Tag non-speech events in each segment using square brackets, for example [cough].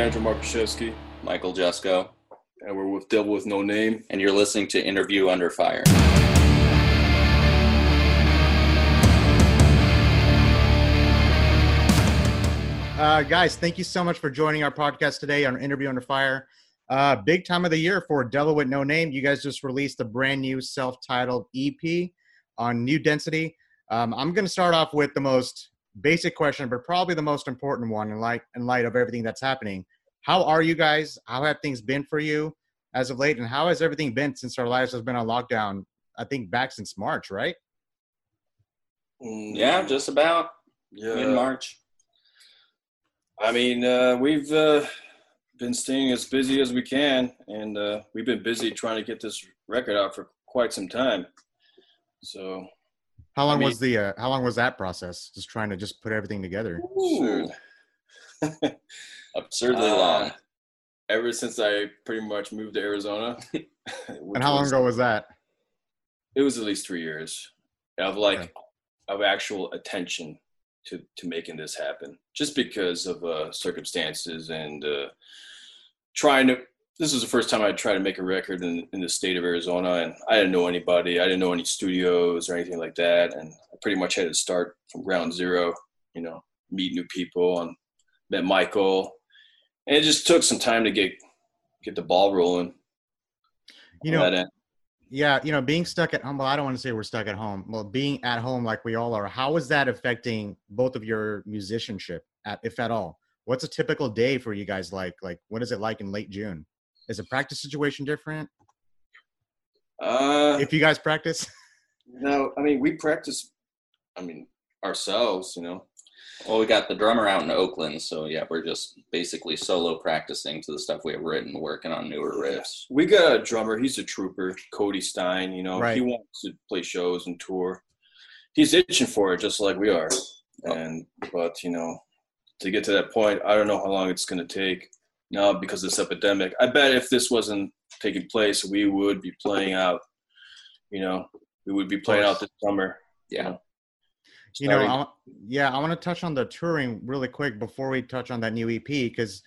Andrew Markuszewski, Michael Jusko, and we're with Devil with No Name. and you're listening to Interview Under Fire. Uh, guys, thank you so much for joining our podcast today on Interview Under Fire. Uh, big time of the year for Devil with No Name. You guys just released a brand new self-titled EP on New Density. Um, I'm going to start off with the most basic question, but probably the most important one in light in light of everything that's happening. How are you guys? How have things been for you as of late, and how has everything been since our lives has been on lockdown? I think back since March, right? Yeah, just about yeah. in March. I mean, uh, we've uh, been staying as busy as we can, and uh, we've been busy trying to get this record out for quite some time. So, How long mean- was the uh, How long was that process? Just trying to just put everything together. Sure. [laughs] Absurdly Uh, long. ever since I pretty much moved to Arizona. [laughs] And how long ago was that? It was at least three years of like Okay. of actual attention to to making this happen, just because of uh, circumstances and uh, trying to. This was the first time I tried to make a record in, in the state of Arizona, and I didn't know anybody. I didn't know any studios or anything like that, and I pretty much had to start from ground zero. You know, meet new people and met Michael, and it just took some time to get get the ball rolling. You know, that yeah, you know, being stuck at home. Well, I don't want to say we're stuck at home. Well, being at home like we all are. How is that affecting both of your musicianship, at, if at all? What's a typical day for you guys like? Like, what is it like in late June? Is the practice situation different? Uh, If you guys practice, [laughs] No, I mean we practice. I mean ourselves, you know. Well, we got the drummer out in Oakland, so yeah, we're just basically solo practicing to the stuff we have written, working on newer riffs. We got a drummer. He's a trooper, Cody Stein. You know, Right. he wants to play shows and tour. He's itching for it, just like we are. And but you know, to get to that point, I don't know how long it's going to take. Now because of this epidemic, I bet if this wasn't taking place, we would be playing out. You know, we would be playing out this summer. Yeah. you know, Starting- I, wa- yeah, I want to touch on the touring really quick before we touch on that new EP because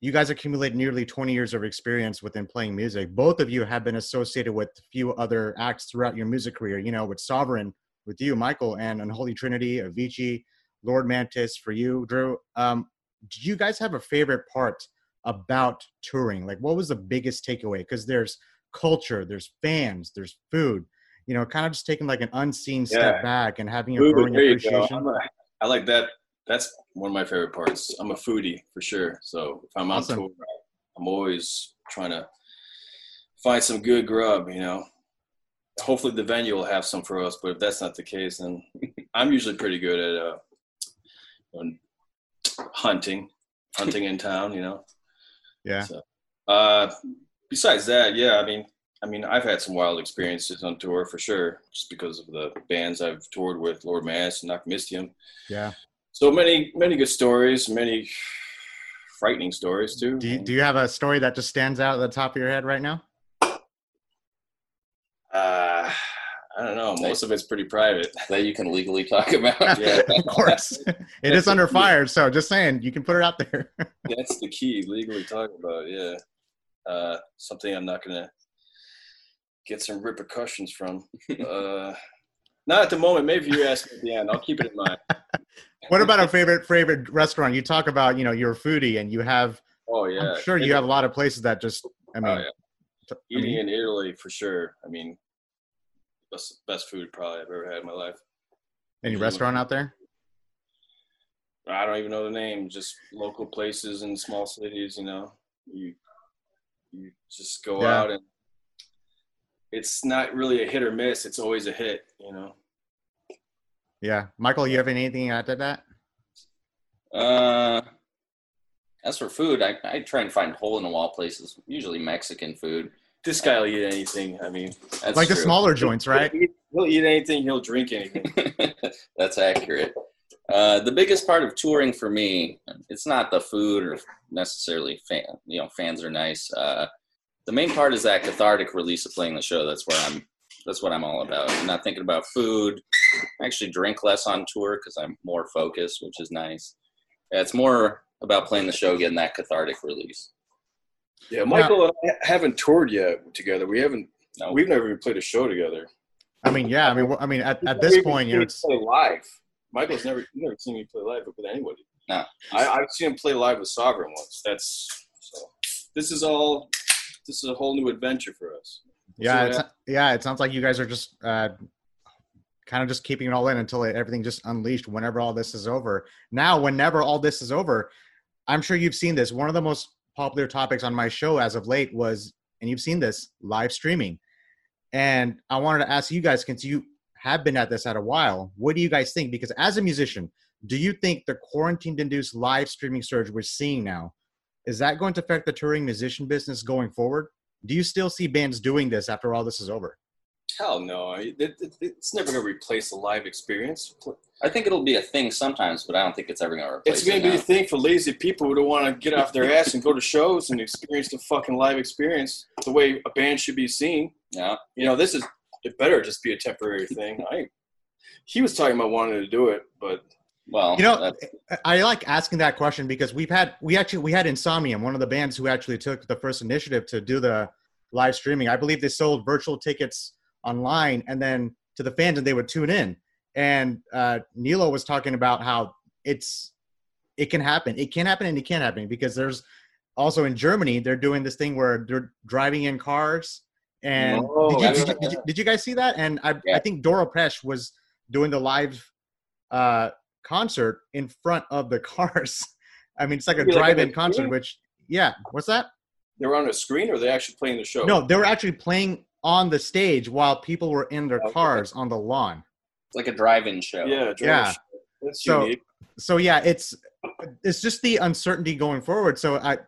you guys accumulate nearly 20 years of experience within playing music. Both of you have been associated with a few other acts throughout your music career. You know, with Sovereign, with you, Michael, and Unholy Trinity, Avichi, Lord Mantis for you, Drew. Um, do you guys have a favorite part about touring? Like, what was the biggest takeaway? Because there's culture, there's fans, there's food. You know, kind of just taking like an unseen step Yeah. back and having a Ooh, growing you appreciation. I'm a, I like that. That's one of my favorite parts. I'm a foodie for sure. So if I'm Awesome. on tour, I'm always trying to find some good grub. You know, hopefully the venue will have some for us. But if that's not the case, then [laughs] I'm usually pretty good at uh, hunting, hunting in town. You know. Yeah. So, uh, besides that, yeah, I mean, I mean, I've had some wild experiences on tour for sure, just because of the bands I've toured with, Lord Mantis and Nachtmystium. Yeah. So many, many good stories, many frightening stories too. Do you, do you have a story that just stands out at the top of your head right now? uh, I don't know. Most of it's pretty private. [laughs] That you can legally talk about. [laughs] Yeah. of [laughs] course. it is under fire, so just saying, you can put it out there. That's the key. Legally talk about, yeah. Uh, something I'm not gonna get some repercussions from. Uh, not at the moment. Maybe you ask me at the end. I'll keep it in mind. what about a favorite favorite restaurant? You talk about, you know, you're a foodie and you have Oh yeah. I'm sure you have a lot of places that just I mean, Oh, yeah. t- I eating mean, in Italy for sure. I mean, best best food probably I've ever had in my life. any restaurant out there? I don't even know the name. Just local places in small cities. You know, you you just go Yeah. out and it's not really a hit or miss. It's always a hit. You know. Yeah. Michael, you have anything to add to that? Uh, as for food, I, I try and find hole in the wall places, usually Mexican food. This guy will eat anything. I mean, That's like the smaller joints, right? He'll eat, he'll eat anything. He'll drink anything. [laughs] That's accurate. Uh, the biggest part of touring for me, it's not the food or necessarily fan. You know, fans are nice. Uh, the main part is that cathartic release of playing the show. That's where I'm. That's what I'm all about. I'm not thinking about food. I actually drink less on tour because I'm more focused, which is nice. Yeah, it's more about playing the show, getting that cathartic release. Yeah, Michael and I haven't toured yet together. We haven't. No. We've never even played a show together. I mean, yeah. I mean, wh- I mean, at, at this We've point, you seen know, him it's play live. Michael's never never seen me play live with anybody. No. I, I've seen him play live with Sovereign once. That's so. This is all. This is a whole new adventure for us. yeah, it's, yeah. It sounds like you guys are just uh, kind of just keeping it all in until it, everything just unleashed. Whenever all this is over. Now, whenever all this is over, I'm sure you've seen this. One of the most popular topics on my show as of late was, and you've seen this, live streaming. And I wanted to ask you guys, since you have been at this at a while, what do you guys think? Because as a musician, do you think the quarantine-induced live streaming surge we're seeing now is that going to affect the touring musician business going forward? Do you still see bands doing this after all this is over? Hell no. It, it, it's never going to replace the live experience. I think it'll be a thing sometimes, but I don't think it's ever going to replace it. It's going to be a thing for lazy people who don't want to get off their ass and go to shows and experience the fucking live experience the way a band should be seen. Yeah. You know, this is it. Better just be a temporary thing. I. He was talking about wanting to do it, but Well, You know, I like asking that question because we've had we actually we had Insomnium, one of the bands who actually took the first initiative to do the live streaming. I believe they sold virtual tickets online and then to the fans, and they would tune in. And uh, Niilo was talking about how it's it can happen, it can happen, and it can't happen because there's also in Germany they're doing this thing where they're driving in cars. And Oh, did, you, did, you, did, you, did you guys see that? And I, Yeah. I think Dora Pesh was doing the live uh, concert in front of the [laughs] cars. I mean, it's like a drive-in a concert. Which, yeah, what's that? they were on a screen or they actually playing the show. No, they were actually playing on the stage while people were in their oh, cars on the lawn. it's like a drive-in show. Yeah, drone Yeah. show. That's So- unique. So yeah, it's it's just the uncertainty going forward. So I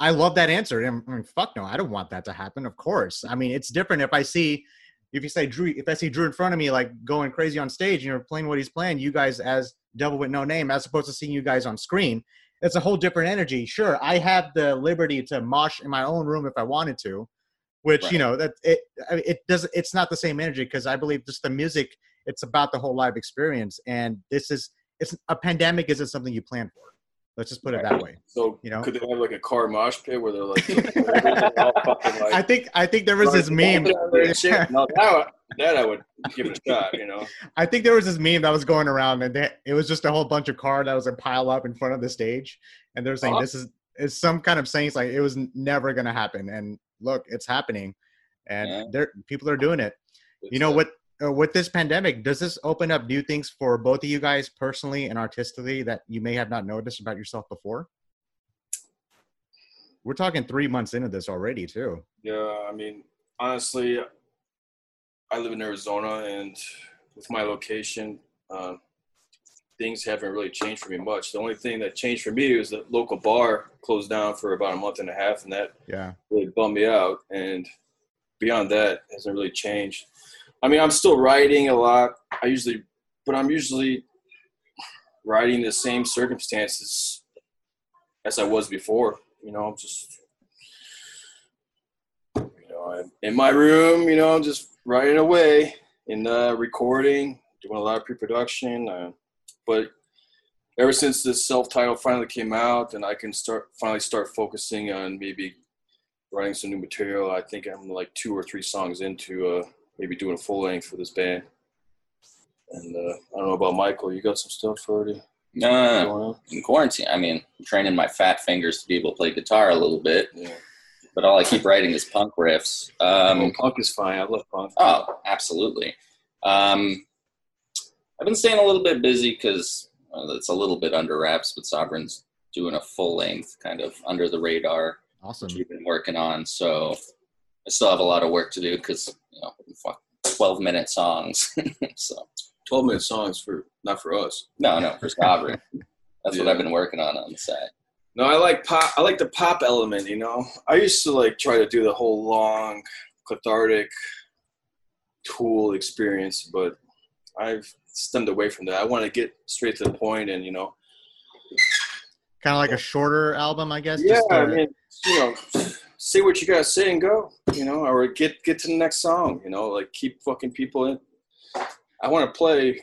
I love that answer. I mean, fuck no, I don't want that to happen. Of course, I mean it's different if I see if you say Drew, if I see Drew in front of me like going crazy on stage, and you're playing what he's playing, you guys as Devil with No Name, as opposed to seeing you guys on screen, it's a whole different energy. Sure, I have the liberty to mosh in my own room if I wanted to, which you know that it it does it's not the same energy because I believe just the music. It's about the whole live experience, and this is it's a pandemic isn't something you plan for. Let's just put it that way. So You know? could they have like a car mosh pit where they're like, they're all fucking like I think I think there was this meme. No, that, that I would give it a shot. You know, [laughs] I think there was this meme that was going around, and they, it was just a whole bunch of car that was a pile up in front of the stage, and they're saying Uh-huh. this is is some kind of saying it's like it was never going to happen, and look, it's happening, and Yeah. there people are doing it. You know what? Uh, with this pandemic, does this open up new things for both of you guys personally and artistically that you may have not noticed about yourself before? We're talking three months into this already, too. Yeah, I mean, honestly, I live in Arizona, and with my location, um, things haven't really changed for me much. The only thing that changed for me was the local bar closed down for about a month and a half, and that Yeah. really bummed me out. And beyond that, hasn't really changed. I mean, I'm still writing a lot. I usually, but I'm usually writing the same circumstances as I was before. You know, I'm just, you know, I'm in my room. You know, I'm just writing away and uh, recording, doing a lot of pre-production. Uh, but ever since this self-title finally came out, and I can start finally start focusing on maybe writing some new material. I think I'm like two or three songs into uh, maybe doing a full length for this band. And uh, I don't know about Michael. You got some stuff already going in quarantine, I mean, I'm training my fat fingers to be able to play guitar a little bit, Yeah. but all I keep writing is punk riffs. Um, Um, punk is fine. I love punk. Oh, absolutely. Um, I've been staying a little bit busy because well, uh, it's a little bit under wraps, but Sovereign's doing a full length, kind of under the radar, Awesome. which we've been working on. So I still have a lot of work to do because you know, twelve minute songs. [laughs] so Twelve minute songs for not for us. no, no, for Sovereign. [laughs] That's what I've been working on on the side. No, I like pop. I like the pop element. You know, I used to like try to do the whole long, cathartic Tool experience, but I've stemmed away from that. I want to get straight to the point, and you know, Kind of like a shorter album, I guess. yeah, just, I mean, you know, say what you gotta say and go. You know, or get get to the next song. You know, like keep fucking people in. I want to play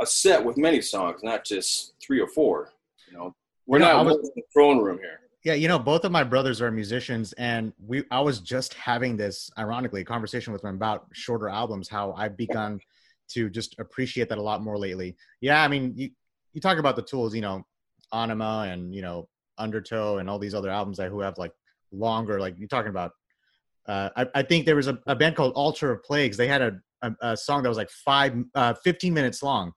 a set with many songs, not just three or four. You know, We're You know, not was- in the throne room here. Yeah, you know, both of my brothers are musicians, and we I was just having this ironically conversation with them about shorter albums, how I've begun to just appreciate that a lot more lately. Yeah, I mean, you you talk about the tools, you know, Ænima and you know Undertow and all these other albums that who have like longer, like you're talking about. Uh, I, I think there was a, a band called Altar of Plagues. They had a, a, a song that was like five, uh, 15 minutes long,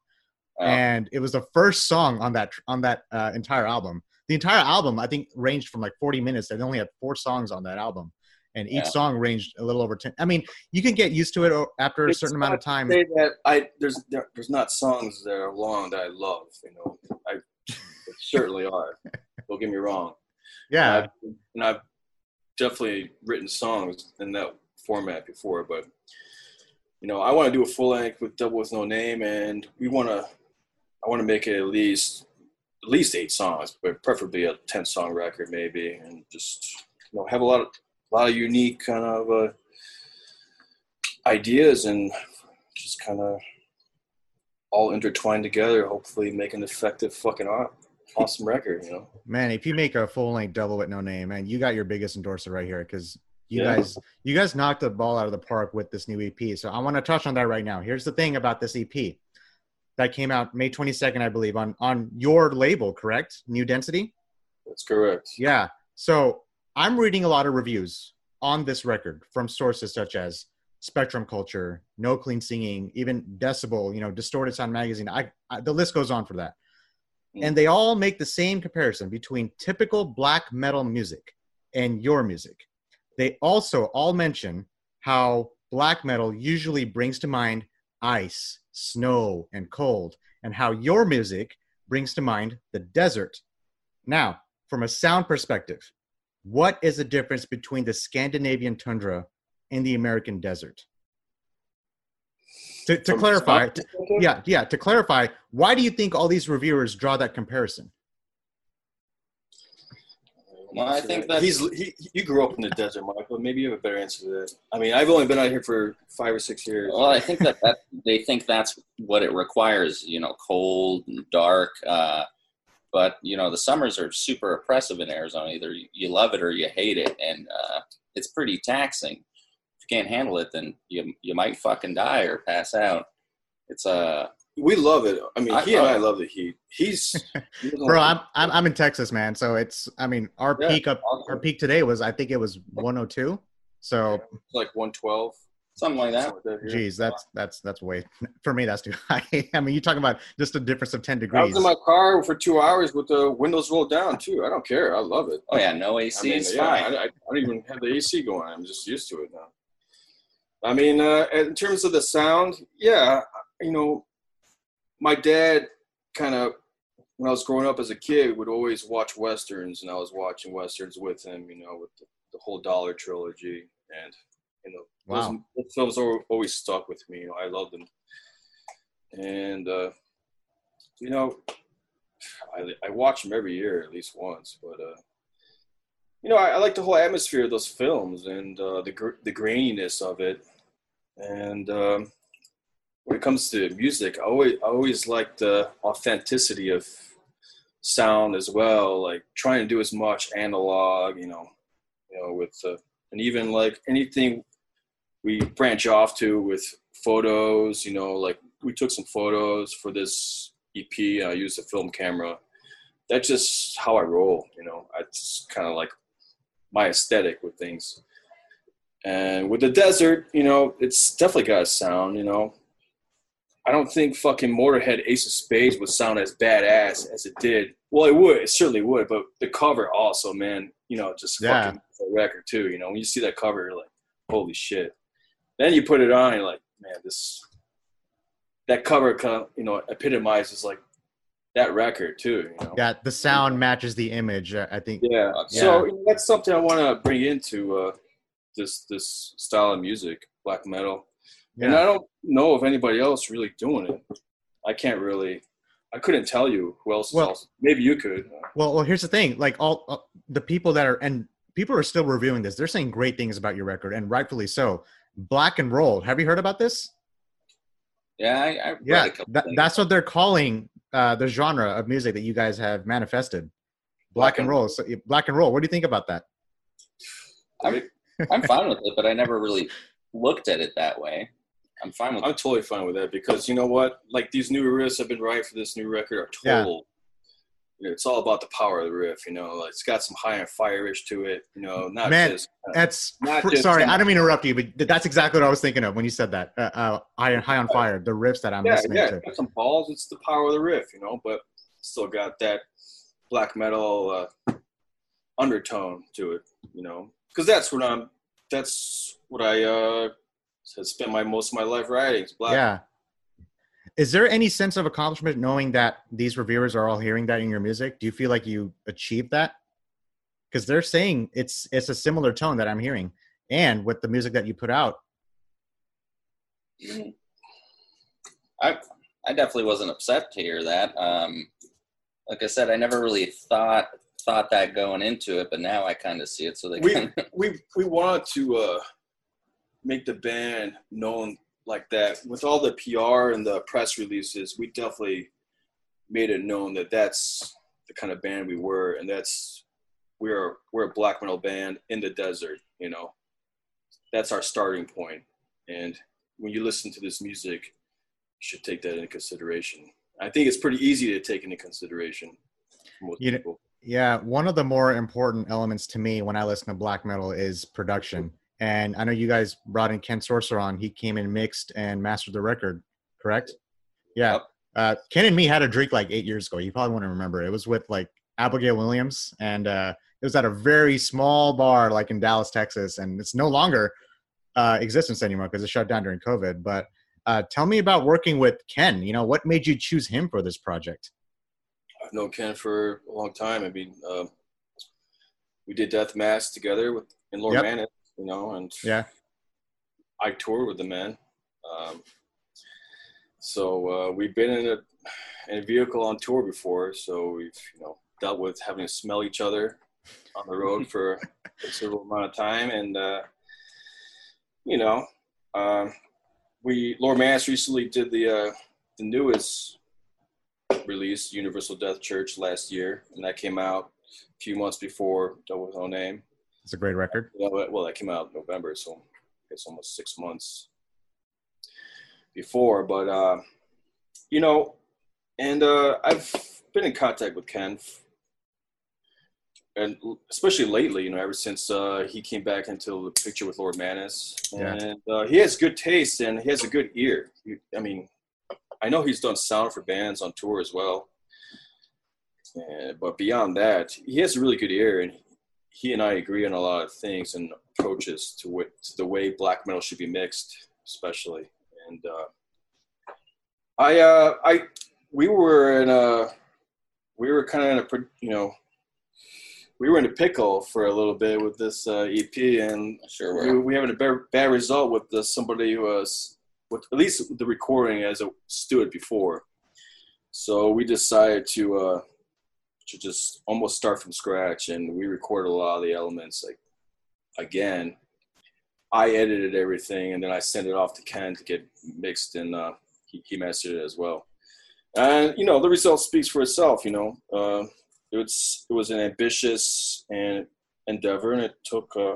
Wow. and it was the first song on that on that uh, entire album. The entire album, I think, ranged from like 40 minutes. They only had four songs on that album, and each Yeah. song ranged a little over 10. I mean, you can get used to it after a It's certain amount of time. Say that I there's there, there's not songs that are long that I love. You know, I [laughs] certainly are. Don't get me wrong. Yeah, And I've, and I've definitely written songs in that format before, but you know, I want to do a full length with Devil with No Name, and we want to. I want to make it at least at least eight songs, but preferably a ten song record, maybe, and just you know have a lot of a lot of unique kind of uh, ideas and just kind of all intertwined together. Hopefully, make an effective fucking aw- awesome record. You know. man, if you make a full length Devil with No Name, man, you got your biggest endorser right here because you Yeah. guys you guys knocked the ball out of the park with this new EP. So I want to touch on that right now. Here's the thing about this EP that came out May 22nd, I believe, on on your label, correct? New Density. That's correct. Yeah. So I'm reading a lot of reviews on this record from sources such as Spectrum Culture, No Clean Singing, even Decibel, you know, Distorted Sound Magazine. I, I the list goes on for that. And they all make the same comparison between typical black metal music and your music. They also all mention how black metal usually brings to mind ice, snow, and cold, and how your music brings to mind the desert. Now, from a sound perspective, what is the difference between the Scandinavian tundra and the American desert? To, to clarify, to- yeah, yeah, to clarify, why do you think all these reviewers draw that comparison? Well, I think that- he's he, you grew up in the desert, Michael. Maybe you have a better answer to that. I mean, I've only been out here for five or six years. Well, I think that, that they think that's what it requires. You know, cold and dark. Uh, but you know, the summers are super oppressive in Arizona. Either you love it or you hate it, and uh, it's pretty taxing. If you can't handle it, then you you might fucking die or pass out. It's uh, we love it. I mean, I- he and I I- love the heat. He's [laughs] Bro, I'm, I'm I'm in Texas, man. So it's I mean our Yeah, peak up awesome. our peak today was I think it was 102. So like one twelve. Something like that. geez, that's that's that's way [laughs] for me that's too [laughs] high. I mean, you're talking about just a difference of 10 degrees. I was in my car for two hours with the windows rolled down too. I don't care. I love it. Oh yeah, no I AC mean, is yeah, I, fine. I, I don't even have the AC going. I'm just used to it now. I mean, uh, in terms of the sound, yeah, you know, my dad kind of, when I was growing up as a kid, would always watch westerns, and I was watching westerns with him. You know, with the, the whole Dollar trilogy, and you know, Wow. those, those films al- always stuck with me. You know, I love them, and uh, you know, I, I watch them every year at least once, but. Uh, you know, I, I like the whole atmosphere of those films and uh, the gr- the graininess of it. And um, when it comes to music, I always I always like the authenticity of sound as well. Like trying to do as much analog, you know, you know, with uh, and even like anything we branch off to with photos. You know, like we took some photos for this EP. I used a film camera. That's just how I roll. You know, I just kind of like my aesthetic with things. And with the desert, you know, it's definitely got a sound, you know. I don't think fucking Motorhead Ace of Spades would sound as badass as it did. Well, it would, it certainly would, but the cover also, man, you know, just Yeah. fucking a record too, you know. When you see that cover, you're like, holy shit. Then you put it on, you're like, man, this that cover kind of, you know, epitomizes like that record too, you know. yeah, the sound matches the image. I think. Yeah. Okay. So that's something I want to bring into uh, this this style of music, black metal. And I don't know if anybody else really doing it. I can't really. I couldn't tell you who else is Well- also. Maybe you could. Well, well, here's the thing. Like all uh, the people that are and people are still reviewing this. They're saying great things about your record, and rightfully so. Black and roll. Have you heard about this? Yeah, I, I read Yeah, a couple that, that's what they're calling uh, the genre of music that you guys have manifested. Black and roll. So black and roll. What do you think about that? I'm, I'm fine with it, but I never really looked at it that way. I'm fine with I'm it. totally fine with that because you know what? Like these new riffs I've been writing for this new record are Yeah. total. You know, it's all about the power of the riff. You know, like, it's got some High on Fire-ish to it. You know, not Man, just uh, That's Not just sorry. I don't mean to interrupt you, but that's exactly what I was thinking of when you said that. Uh, uh, high, high on fire. The riffs that I'm yeah, listening yeah. to. it's got some balls. It's the power of the riff. You know, but still got that black metal uh, undertone to it. You know, because that's what I'm. That's what I uh, spent my most of my life writing. Black. Yeah. Is there any sense of accomplishment knowing that these reviewers are all hearing that in your music? Do you feel like you achieved that? Because they're saying it's it's a similar tone that I'm hearing, and with the music that you put out. I I definitely wasn't upset to hear that. Um, like I said, I never really thought thought that going into it, but now I kind of see it. So they we kind of we we wanted to uh, make the band known like that with all the PR and the press releases. We definitely made it known that that's the kind of band we were, and that's we're we're a black metal band in the desert. You know, that's our starting point. And when you listen to this music, you should take that into consideration. I think it's pretty easy to take into consideration You know- people. Yeah, one of the more important elements to me when I listen to black metal is production. And I know you guys brought in Ken Sorceron on. He came and mixed and mastered the record, correct? Yeah. Yep. Uh, Ken and me had a drink like eight years ago. You probably want to remember. It was with like Abigail Williams, and uh, it was at a very small bar, like in Dallas, Texas, and it's no longer uh, existence anymore because it shut down during COVID. But uh, tell me about working with Ken. You know, what made you choose him for this project? I've known Ken for a long time. I mean, uh, we did Death Mask together with in Lord Yep. You know, and Yeah. I toured with the man. Um, so uh, we've been in a in a vehicle on tour before, so we've you know dealt with having to smell each other on the road for [laughs] a considerable amount of time, and uh, you know, um, we Lord Mantis recently did the uh, the newest release, Universal Death Church, last year, and that came out a few months before Devil with No Name. It's a great record. Well, that- came out in November, so it's almost six months before. But uh, you know, and uh, I've been in contact with Ken, and especially lately, you know, ever since uh, he came back into the picture with Lord Mantis, Yeah. and uh, he has good taste and he has a good ear. I mean, I know he's done sound for bands on tour as well. And, but beyond that, he has a really good ear, and he and I agree on a lot of things and approaches to, what, to the way black metal should be mixed, especially. And uh, I, uh, I, we were in a, we were kind of in a, you know, we were in a pickle for a little bit with this uh, EP, and sure we, were. we having a bad, bad result with the, somebody who was, with at least the recording as it stood before. So we decided to uh, to just almost start from scratch, and we recorded a lot of the elements like again. I edited everything, and then I sent it off to Ken to get mixed, and uh, he, he mastered it as well. And you know, the result speaks for itself. You know, uh, it's it was an ambitious and endeavor, and it took uh,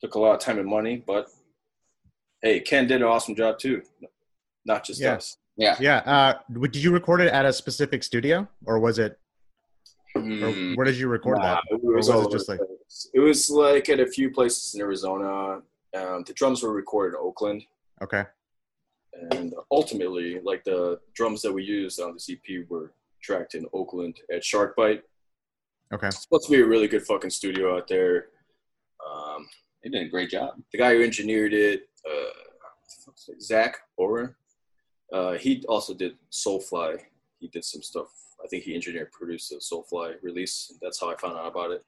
took a lot of time and money. But hey, Ken did an awesome job too, not just Yeah. us. Yeah. Yeah. Uh, did you record it at a specific studio, or was it? Hmm. where did you record Nah, that? it was, was it just like- place. it was like at a few places in Arizona. Um, the drums were recorded in Oakland, Okay. and ultimately, like the drums that we used on the EP were tracked in Oakland at Sharkbite. Okay. It's supposed to be a really good fucking studio out there. Um, They did a great job. the guy who engineered it, uh, Zack Ohren, uh, he also did Soulfly. He did some stuff. I think he engineered, produced the Soulfly release. That's how I found out about it.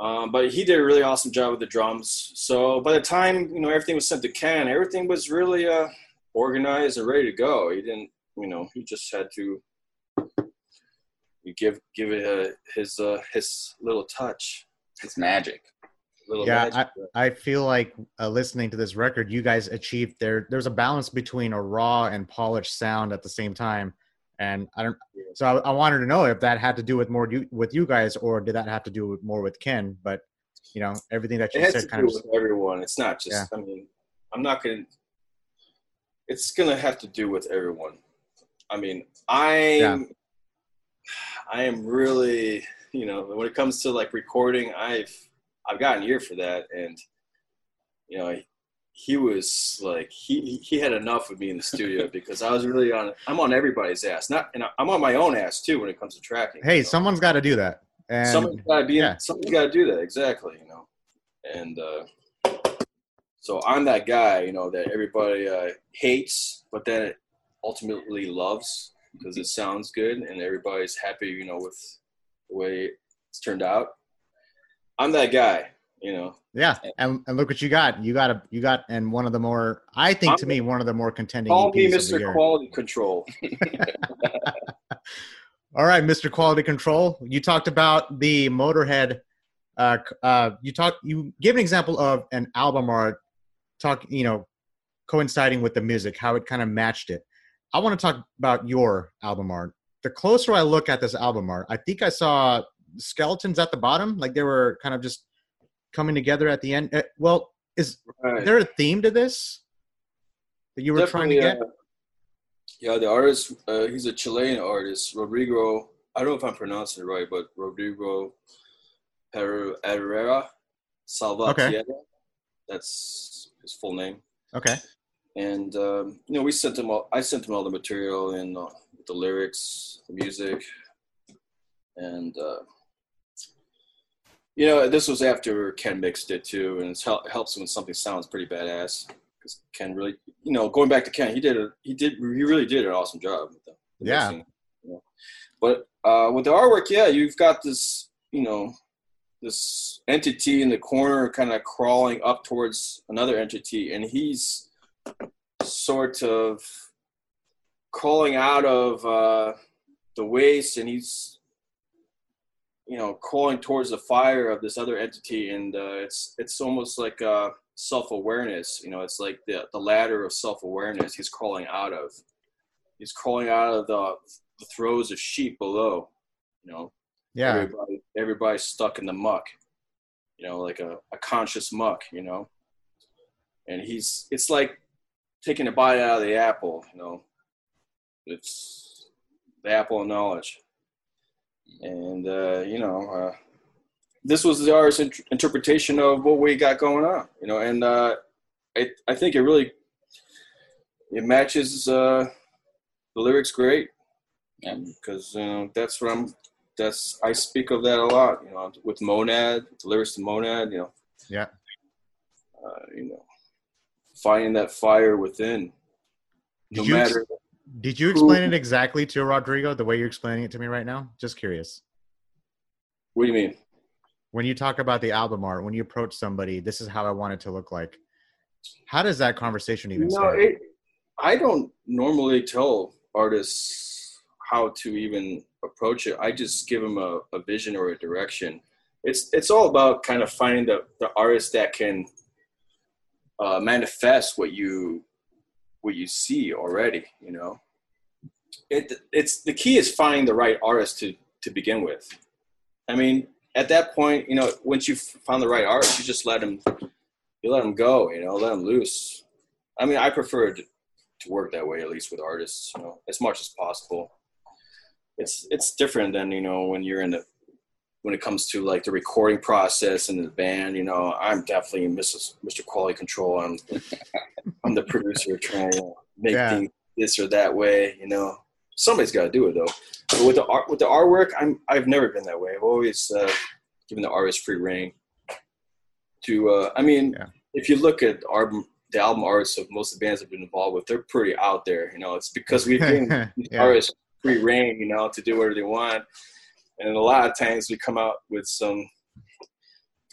Um, but he did a really awesome job with the drums. So by the time you know everything was sent to Ken, everything was really uh, organized and ready to go. He didn't, you know, he just had to you give give it uh, his uh, his little touch, It's magic. little Yeah, magic. I feel like uh, listening to this record, you guys achieved there. There's a balance between a raw and polished sound at the same time, and I don't. So I, I wanted to know if that had to do with more you, with you guys, or did that have to do with more with Ken? But you know, everything that It you has said kind of with everyone. It's not just. Yeah. I mean, I'm not gonna. It's gonna have to do with everyone. I mean, I'm. I am really, you know, when it comes to like recording, I've I've got an ear for that, and you know, he was like he he had enough of me in the studio [laughs] because I was really on. I'm on everybody's ass, not and I'm on my own ass too when it comes to tracking. hey, you know? someone's got to do that. And someone's got to be. yeah. Someone's got to do that exactly. You know, and uh, so I'm that guy. You know that everybody uh, hates, but then ultimately loves because it sounds good and everybody's happy. You know, with the way it's turned out. I'm that guy. You know, yeah, and, and look what you got. You got a you got and one of the more I think to me one of the more contending call me EPs the Mr. Quality Control. [laughs] [laughs] All right, Mr. Quality Control. You talked about the Motorhead. Uh, uh, you talk. You give an example of an album art, talk. You know, coinciding with the music, how it kind of matched it. I want to talk about your album art. The closer I look at this album art, I think I saw skeletons at the bottom, like they were kind of just coming together at the end. Uh, well, is Right. there a theme to this that you were trying to get? uh, yeah, the artist, uh, he's a Chilean artist, Rodrigo. I don't know if I'm pronouncing it right, but Rodrigo Her- Herrera Salvatierra. That's his full name. Okay. And um, you know, we sent him all. I sent him all the material and uh, the lyrics, the music, and uh, you know, this was after Ken mixed it too, and it helps when something sounds pretty badass because Ken really, you know, going back to Ken, he did a he did he really did an awesome job. With the, the Yeah. mixing, you know. But uh, with the artwork, yeah, you've got this, you know, this entity in the corner, kind of crawling up towards another entity, and he's sort of crawling out of uh, the waste, and he's you know crawling towards the fire of this other entity, and uh, it's it's almost like uh, self awareness. You know, it's like the the ladder of self awareness. He's crawling out of. He's crawling out of the, the throes of sheep below. You know, Yeah. everybody everybody's stuck in the muck you know like a, a conscious muck you know and he's it's like taking a bite out of the apple you know it's the apple of knowledge and uh, you know uh, this was the artist's int- interpretation of what we got going on you know and uh, I, I think it really it matches uh, the lyrics great Yeah. because you know that's what I'm that's I speak of that a lot. You know, with Monad, the lyrics to Monad. You know. Yeah. Uh, you know, finding that fire within, no you matter. Did you explain it exactly to Rodrigo the way you're explaining it to me right now? Just curious. What do you mean? When you talk about the album art, when you approach somebody, this is how I want it to look like. How does that conversation even No, start? it, I don't normally tell artists how to even approach it. I just give them a, a vision or a direction. It's it's all about kind of finding the, the artist that can uh, manifest what you what you see already. You know, it it's the key is finding the right artist to to begin with. I mean, at that point, you know, once you've found the right artist, you just let them you let them go. You know, let them loose. I mean, I prefer to, to work that way, at least with artists, you know, as much as possible. It's it's different than you know when you're in the when it comes to like the recording process and the band. You know, I'm definitely Mrs. Mr. Quality Control. I'm [laughs] I'm the producer trying to make Yeah. things this or that way. You know, somebody's got to do it though. But with the art with the artwork, I'm I've never been that way. I've always uh, given the artist free reign. To uh, I mean, Yeah. if you look at album the album artists of most of the bands I've been involved with, they're pretty out there. You know, it's because we've [laughs] given Yeah. artists free reign, you know, to do whatever they want. And a lot of times we come out with some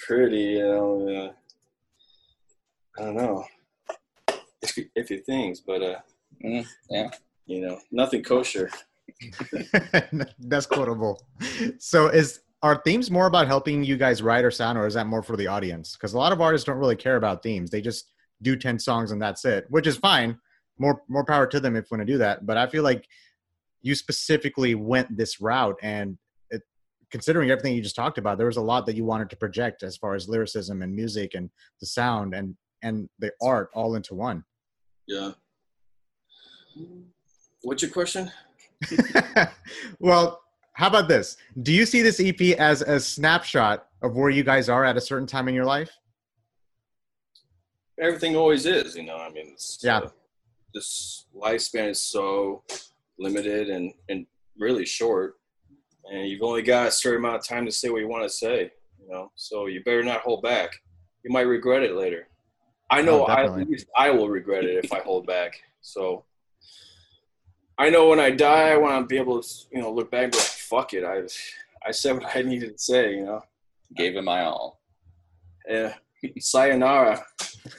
pretty, you know, uh, I don't know, iffy, iffy things, but uh, Mm, yeah. you know, nothing kosher. [laughs] That's quotable. So is are themes more about helping you guys write or sound, or is that more for the audience? Because a lot of artists don't really care about themes. They just do 10 songs and that's it, which is fine. More more power to them if want to do that. But I feel like you specifically went this route and it, considering everything you just talked about there was a lot that you wanted to project as far as lyricism and music and the sound and and the art all into one Yeah. What's your question? [laughs] well how about this do you see this ep as a snapshot of where you guys are at a certain time in your life Everything always is, you know. I mean, it's, Yeah. uh, this lifespan is so limited and and really short, and you've only got a certain amount of time to say what you want to say, you know. So you better not hold back. You might regret it later. I know Oh, I, at least I will regret it if I hold back. So I know when I die, I want to be able to, you know, look back and be like, "Fuck it, I, I said what I needed to say," you know. Gave it my all. Yeah, sayonara.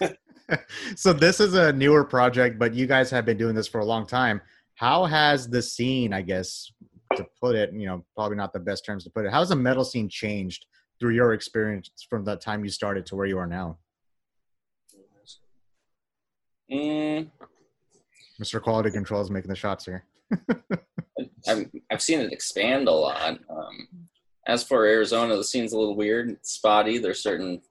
[laughs] so this is a newer project but you guys have been doing this for a long time how has the scene i guess to put it you know probably not the best terms to put it how's the metal scene changed through your experience from the time you started to where you are now Mm, mr quality control is making the shots here [laughs] I've, I've seen it expand a lot. Um, as for Arizona, the scene's a little weird, it's spotty. There's certain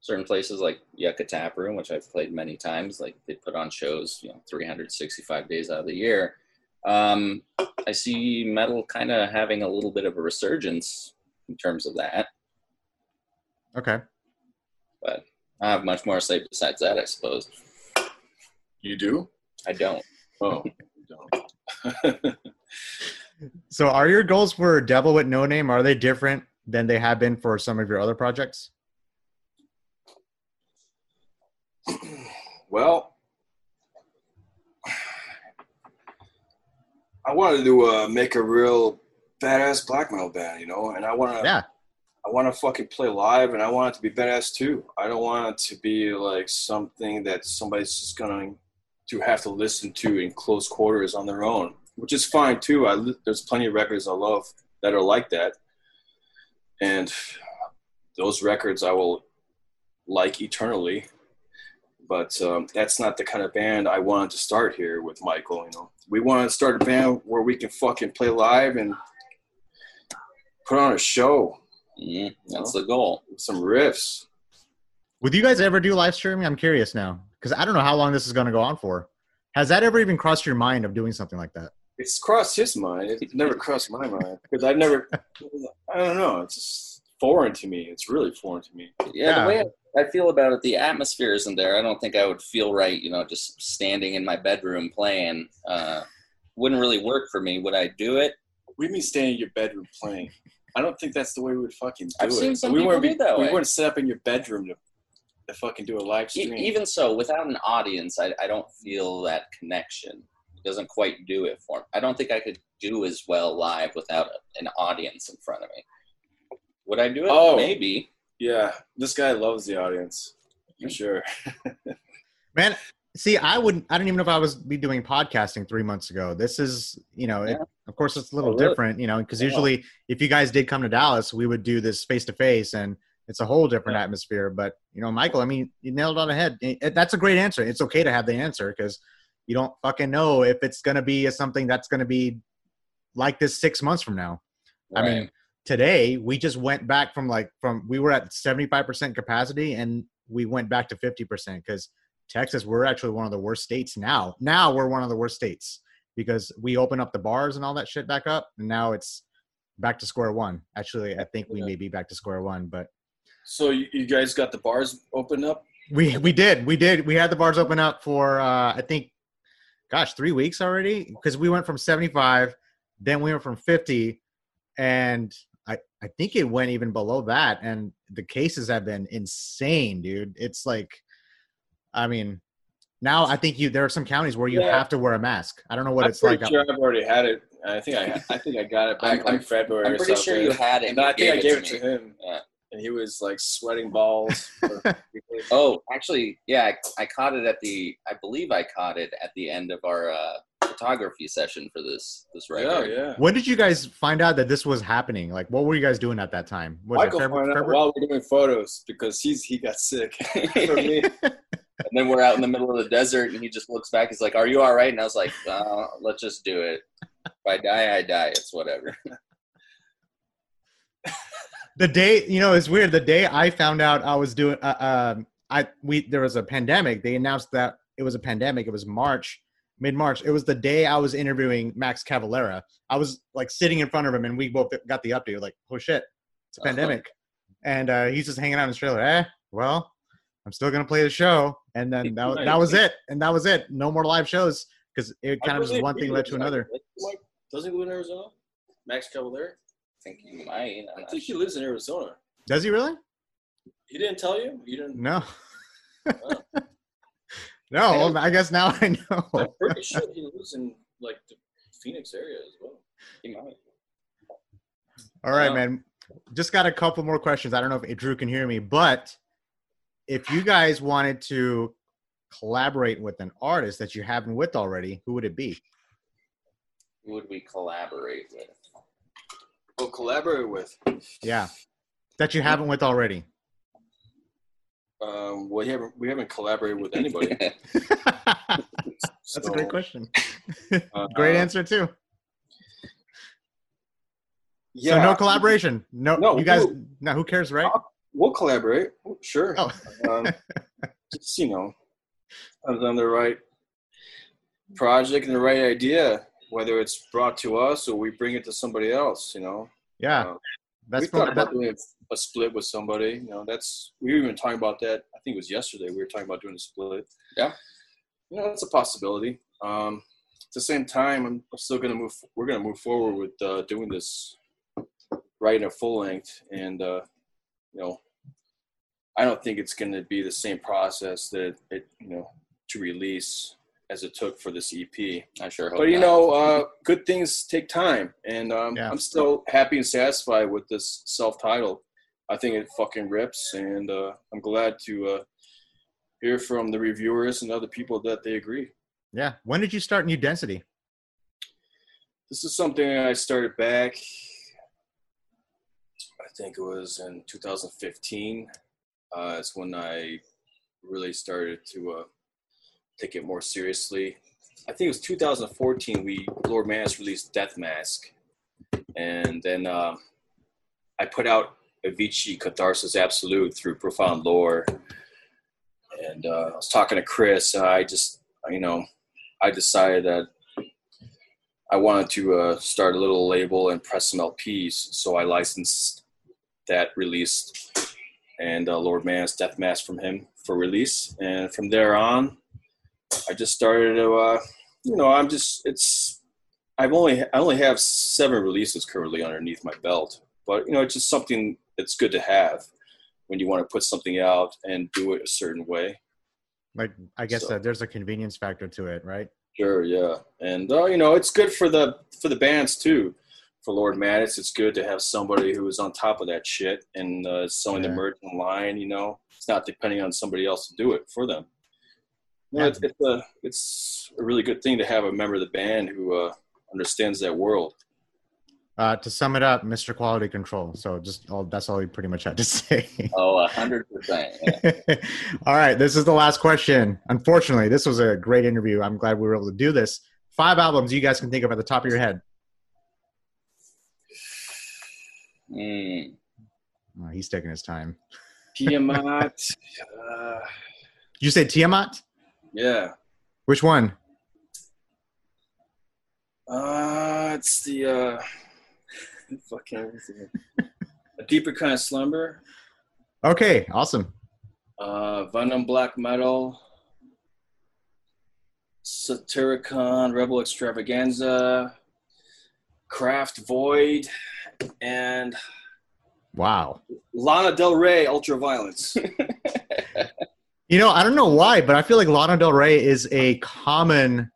certain places like Yucca Tap Room, which I've played many times. Like they put on shows, you know, 365 days out of the year. Um, I see metal kind of having a little bit of a resurgence in terms of that, okay but I have much more to say besides that, I suppose. You do? I don't. Oh, [laughs] you don't. so are your goals for devil with no name are they different than they have been for some of your other projects well, I wanted to uh, make a real badass black metal band, you know, and I want to, yeah I want to fucking play live, and I want it to be badass too. I don't want it to be like something that somebody's just going to have to listen to in close quarters on their own, which is fine too. I there's plenty of records I love that are like that, and those records I will like eternally. But um, that's not the kind of band I wanted to start here with Michael. You know, we want to start a band where we can fucking play live and put on a show Mm, that's the goal. some riffs. Would you guys ever do live streaming? I'm curious now because I don't know how long this is going to go on for. Has that ever even crossed your mind of doing something like that? It's crossed his mind. It never [laughs] crossed my mind because I've never. I don't know. It's just foreign to me. It's really foreign to me. Yeah, Yeah. the way I feel about it, the atmosphere isn't there. I don't think I would feel right, you know, just standing in my bedroom playing. Uh, wouldn't really work for me. Would I do it? We mean staying in your bedroom playing. I don't think that's the way we would fucking do I've it. seen some we people wouldn't do be, it that We way. wouldn't set up in your bedroom to, to fucking do a live E- stream. even so, without an audience, I, I don't feel that connection. It doesn't quite do it for me. I don't think I could do as well live without a, an audience in front of me. Would I do it? Oh. Maybe. yeah, this guy loves the audience for mm-hmm. sure. Man, see, I wouldn't. I don't even know if I was be doing podcasting three months ago. This is, you know, it, of course, it's a little Oh, really? different, you know, because Yeah. usually if you guys did come to Dallas, we would do this face to face, and it's a whole different atmosphere. But you know, Michael, I mean, you nailed it on the head. It- it- that's a great answer. It's okay to have the answer because you don't fucking know if it's going to be something that's going to be like this six months from now. I mean, Right. Today we just went back from like from we were at 75% capacity and we went back to 50% because texas we're actually one of the worst states now now we're one of the worst states because we open up the bars and all that shit back up and now it's back to square one actually i think we Yeah. may be back to square one but So you, guys got the bars open up? we we did we did we had the bars open up for uh i think gosh three weeks already because we went from 75 then we went from 50 and i i think it went even below that and the cases have been insane dude it's like i mean now i think you there are some counties where you Yeah. have to wear a mask i don't know what I'm it's like pretty sure I've already had it. I think I I think I got it back I'm- like I'm- February. I'm or pretty sure something. you had it. And I You think I gave it to to him. Yeah. And he was like sweating balls. [laughs] Oh, actually, yeah, I, I caught it at the. I believe I caught it at the end of our uh, photography session for this this yeah, record. yeah. when did you guys find out that this was happening like what were you guys doing at that time was Michael it February, February? while we're doing photos because he's he got sick. [laughs] For me, [laughs] And then we're out in the middle of the desert, and he just looks back. He's like, "Are you all right?" And I was like, uh, "Let's just do it." If I die, I die. It's whatever. The day you know it's weird. The day i found out i was doing uh, um i we there was a pandemic. They announced that it was a pandemic. It was march mid-march. It was the day i was interviewing max cavalera. I was like sitting in front of him and we both got the update like oh shit it's a Uh-huh. pandemic. And uh he's just hanging out in his trailer. Eh well i'm still gonna play the show. And then that, was- that was it. And that was it. No more live shows because it kind of just one thing led to another. doesn't live in Arizona? Max Cavalera? I think you might. I'm I not think he lives in Arizona. does he really He didn't tell you? You didn't? no [laughs] no well, i guess now i know I'm pretty sure he lives in like the Phoenix area as well. He might. All right, Uh, man. Just got a couple more questions. I don't know if Drew can hear me, but if you guys wanted to collaborate with an artist that you haven't with already, who would it be? Who would we collaborate with? Oh, collaborate with. Yeah, that you haven't with already. Um, well, we haven't we haven't collaborated with anybody. [laughs] That's a great question. uh, [laughs] Great answer too. Yeah, so no collaboration. No, No, you guys. who- No, who cares, right? We'll collaborate. Sure. Oh, um, [laughs] just you know, on on the right project and the right idea, whether it's brought to us or we bring it to somebody else. You know, yeah. Uh, That's we thought about doing a split with somebody. You know, that's we were even talking about that. I think it was yesterday. We were talking about doing a split. Yeah. you know, it's a possibility. Um, at the same time, I'm still going to move. We're going to move forward with uh, doing this right in a full length, and uh, you know, I don't think it's going to be the same process that it, you know, to release as it took for this EP. I sure hope. But you not. know, uh, good things take time, and um, Yeah. I'm still happy and satisfied with this self-titled. I think it fucking rips, and uh, I'm glad to uh, hear from the reviewers and other people that they agree. Yeah. When did you start New Density? This is something I started back. I think it was in 2015. Uh, it's when I really started to uh, take it more seriously. I think it was 2014. We Lord Mantis released Death Mask, and then uh, I put out Avichi Catharsis Absolute through Profound Lore. And uh, I was talking to Chris, and I just, you know, I decided that I wanted to uh, start a little label and press some LPs, so I licensed that release and uh, Lord Mantis Death Mask from him for release, and from there on, I just started to, uh, you know, I'm just it's I've only I only have seven releases currently underneath my belt, but you know, it's just something that's good to have when you want to put something out and do it a certain way. Like, I guess So- that there's a convenience factor to it, right? Sure, yeah, and uh, you know it's good for the for the bands too. For Lord Mantis, it's good to have somebody who is on top of that shit and uh, selling Yeah. the merch online. You know, it's not depending on somebody else to do it for them. It's, it's a it's a really good thing to have a member of the band who uh, understands that world. Uh, to sum it up, Mr. Quality Control. So just all that's all you pretty much had to [laughs] say. Oh, a hundred percent. yeah. [laughs] all right, this is the last question. Unfortunately, this was a great interview. I'm glad we were able to do this. Five albums you guys can think of at the top of your head. Mm, Oh, he's taking his time. Tiamat, uh, [laughs] you say Tiamat? Yeah, Which one? uh, it's the uh, [laughs] fucking a deeper kind of slumber. Okay, awesome. uh, Venom Black Metal, Satyricon, Rebel Extravaganza, Craft Void, and Wow. Lana Del Rey Ultraviolence. [laughs] You know, I don't know why, but I feel like Lana Del Rey is a common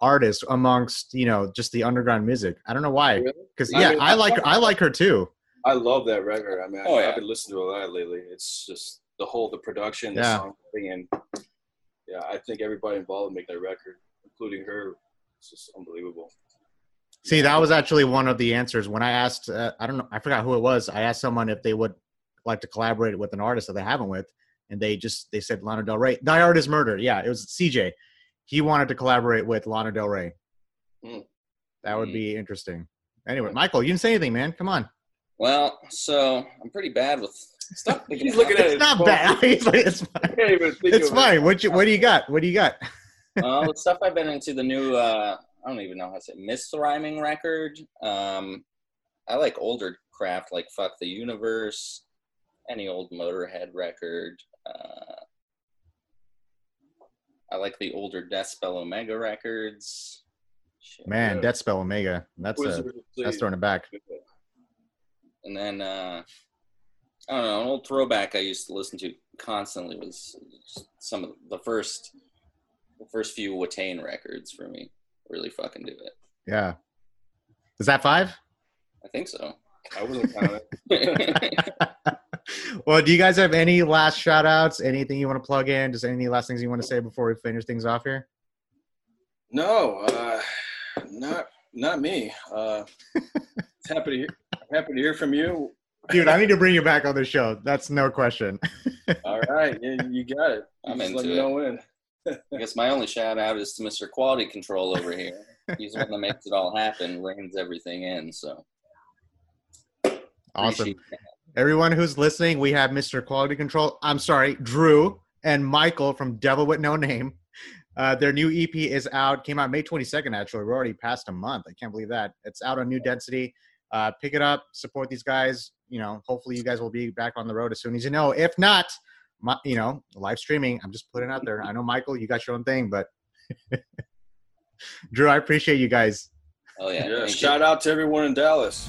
artist amongst you know just the underground music. I don't know why, Really? because I yeah, mean, I like I like her too. I love that record. I mean, I, Oh, yeah. I've been listening to a lot lately. It's just the whole the production, the Yeah. song thing, and yeah, I think everybody involved in making that record, including her, it's just unbelievable. See, that was actually one of the answers when I asked. Uh, I don't know, I forgot who it was. I asked someone if they would like to collaborate with an artist that they haven't with, and they just they said Lana Del Rey. Thy Art is Murder. Yeah, it was CJ. He wanted to collaborate with Lana Del Rey. Mm. That would Mm. be interesting. Anyway, Michael, you didn't say anything, man. Come on. Well, so I'm pretty bad with stuff. [laughs] He's looking at It's his not phone. bad. [laughs] It's fine. It's fine. can't even think It's of fine. What you what do you got? What do you got? [laughs] well, the stuff I've been into the new uh I don't even know how to say Misþyrming record. Um I like older craft like Fuck the Universe, any old Motorhead record. Uh I like the older Deathspell Omega records. Shit. Man, Yeah. Deathspell Omega. That's a, Wizard that's throwing it back. And then uh I don't know, an old throwback I used to listen to constantly was some of the first the first few Watain records for me. Really fucking do it. Yeah. Is that five? I think so. I wasn't counting. [laughs] [laughs] [laughs] well, do you guys have any last shout outs? Anything you want to plug in? Just any last things you want to say before we finish things off here? No, uh, not not me. Uh, [laughs] happy to hear, happy to hear from you. Dude, I need to bring you back on the show. That's no question. [laughs] All right, yeah, you got it. I'm Just into let it. know when. I guess my only shout out is to Mr. Quality Control over here. He's the one that makes it all happen, reins everything in. So Awesome. Appreciate that. Everyone who's listening, we have Mr. Quality Control. I'm sorry, Drew and Michael from Devil with No Name. Uh, their new EP is out. Came out May 22nd. Actually, we're already past a month. I can't believe that. It's out on New Density. Uh, pick it up. Support these guys. You know, hopefully you guys will be back on the road as soon as you know. If not, my, you know, live streaming. I'm just putting it out there. I know Michael, you got your own thing, but [laughs] Drew, I appreciate you guys. Oh yeah. Yeah, thank you. shout out to everyone in Dallas.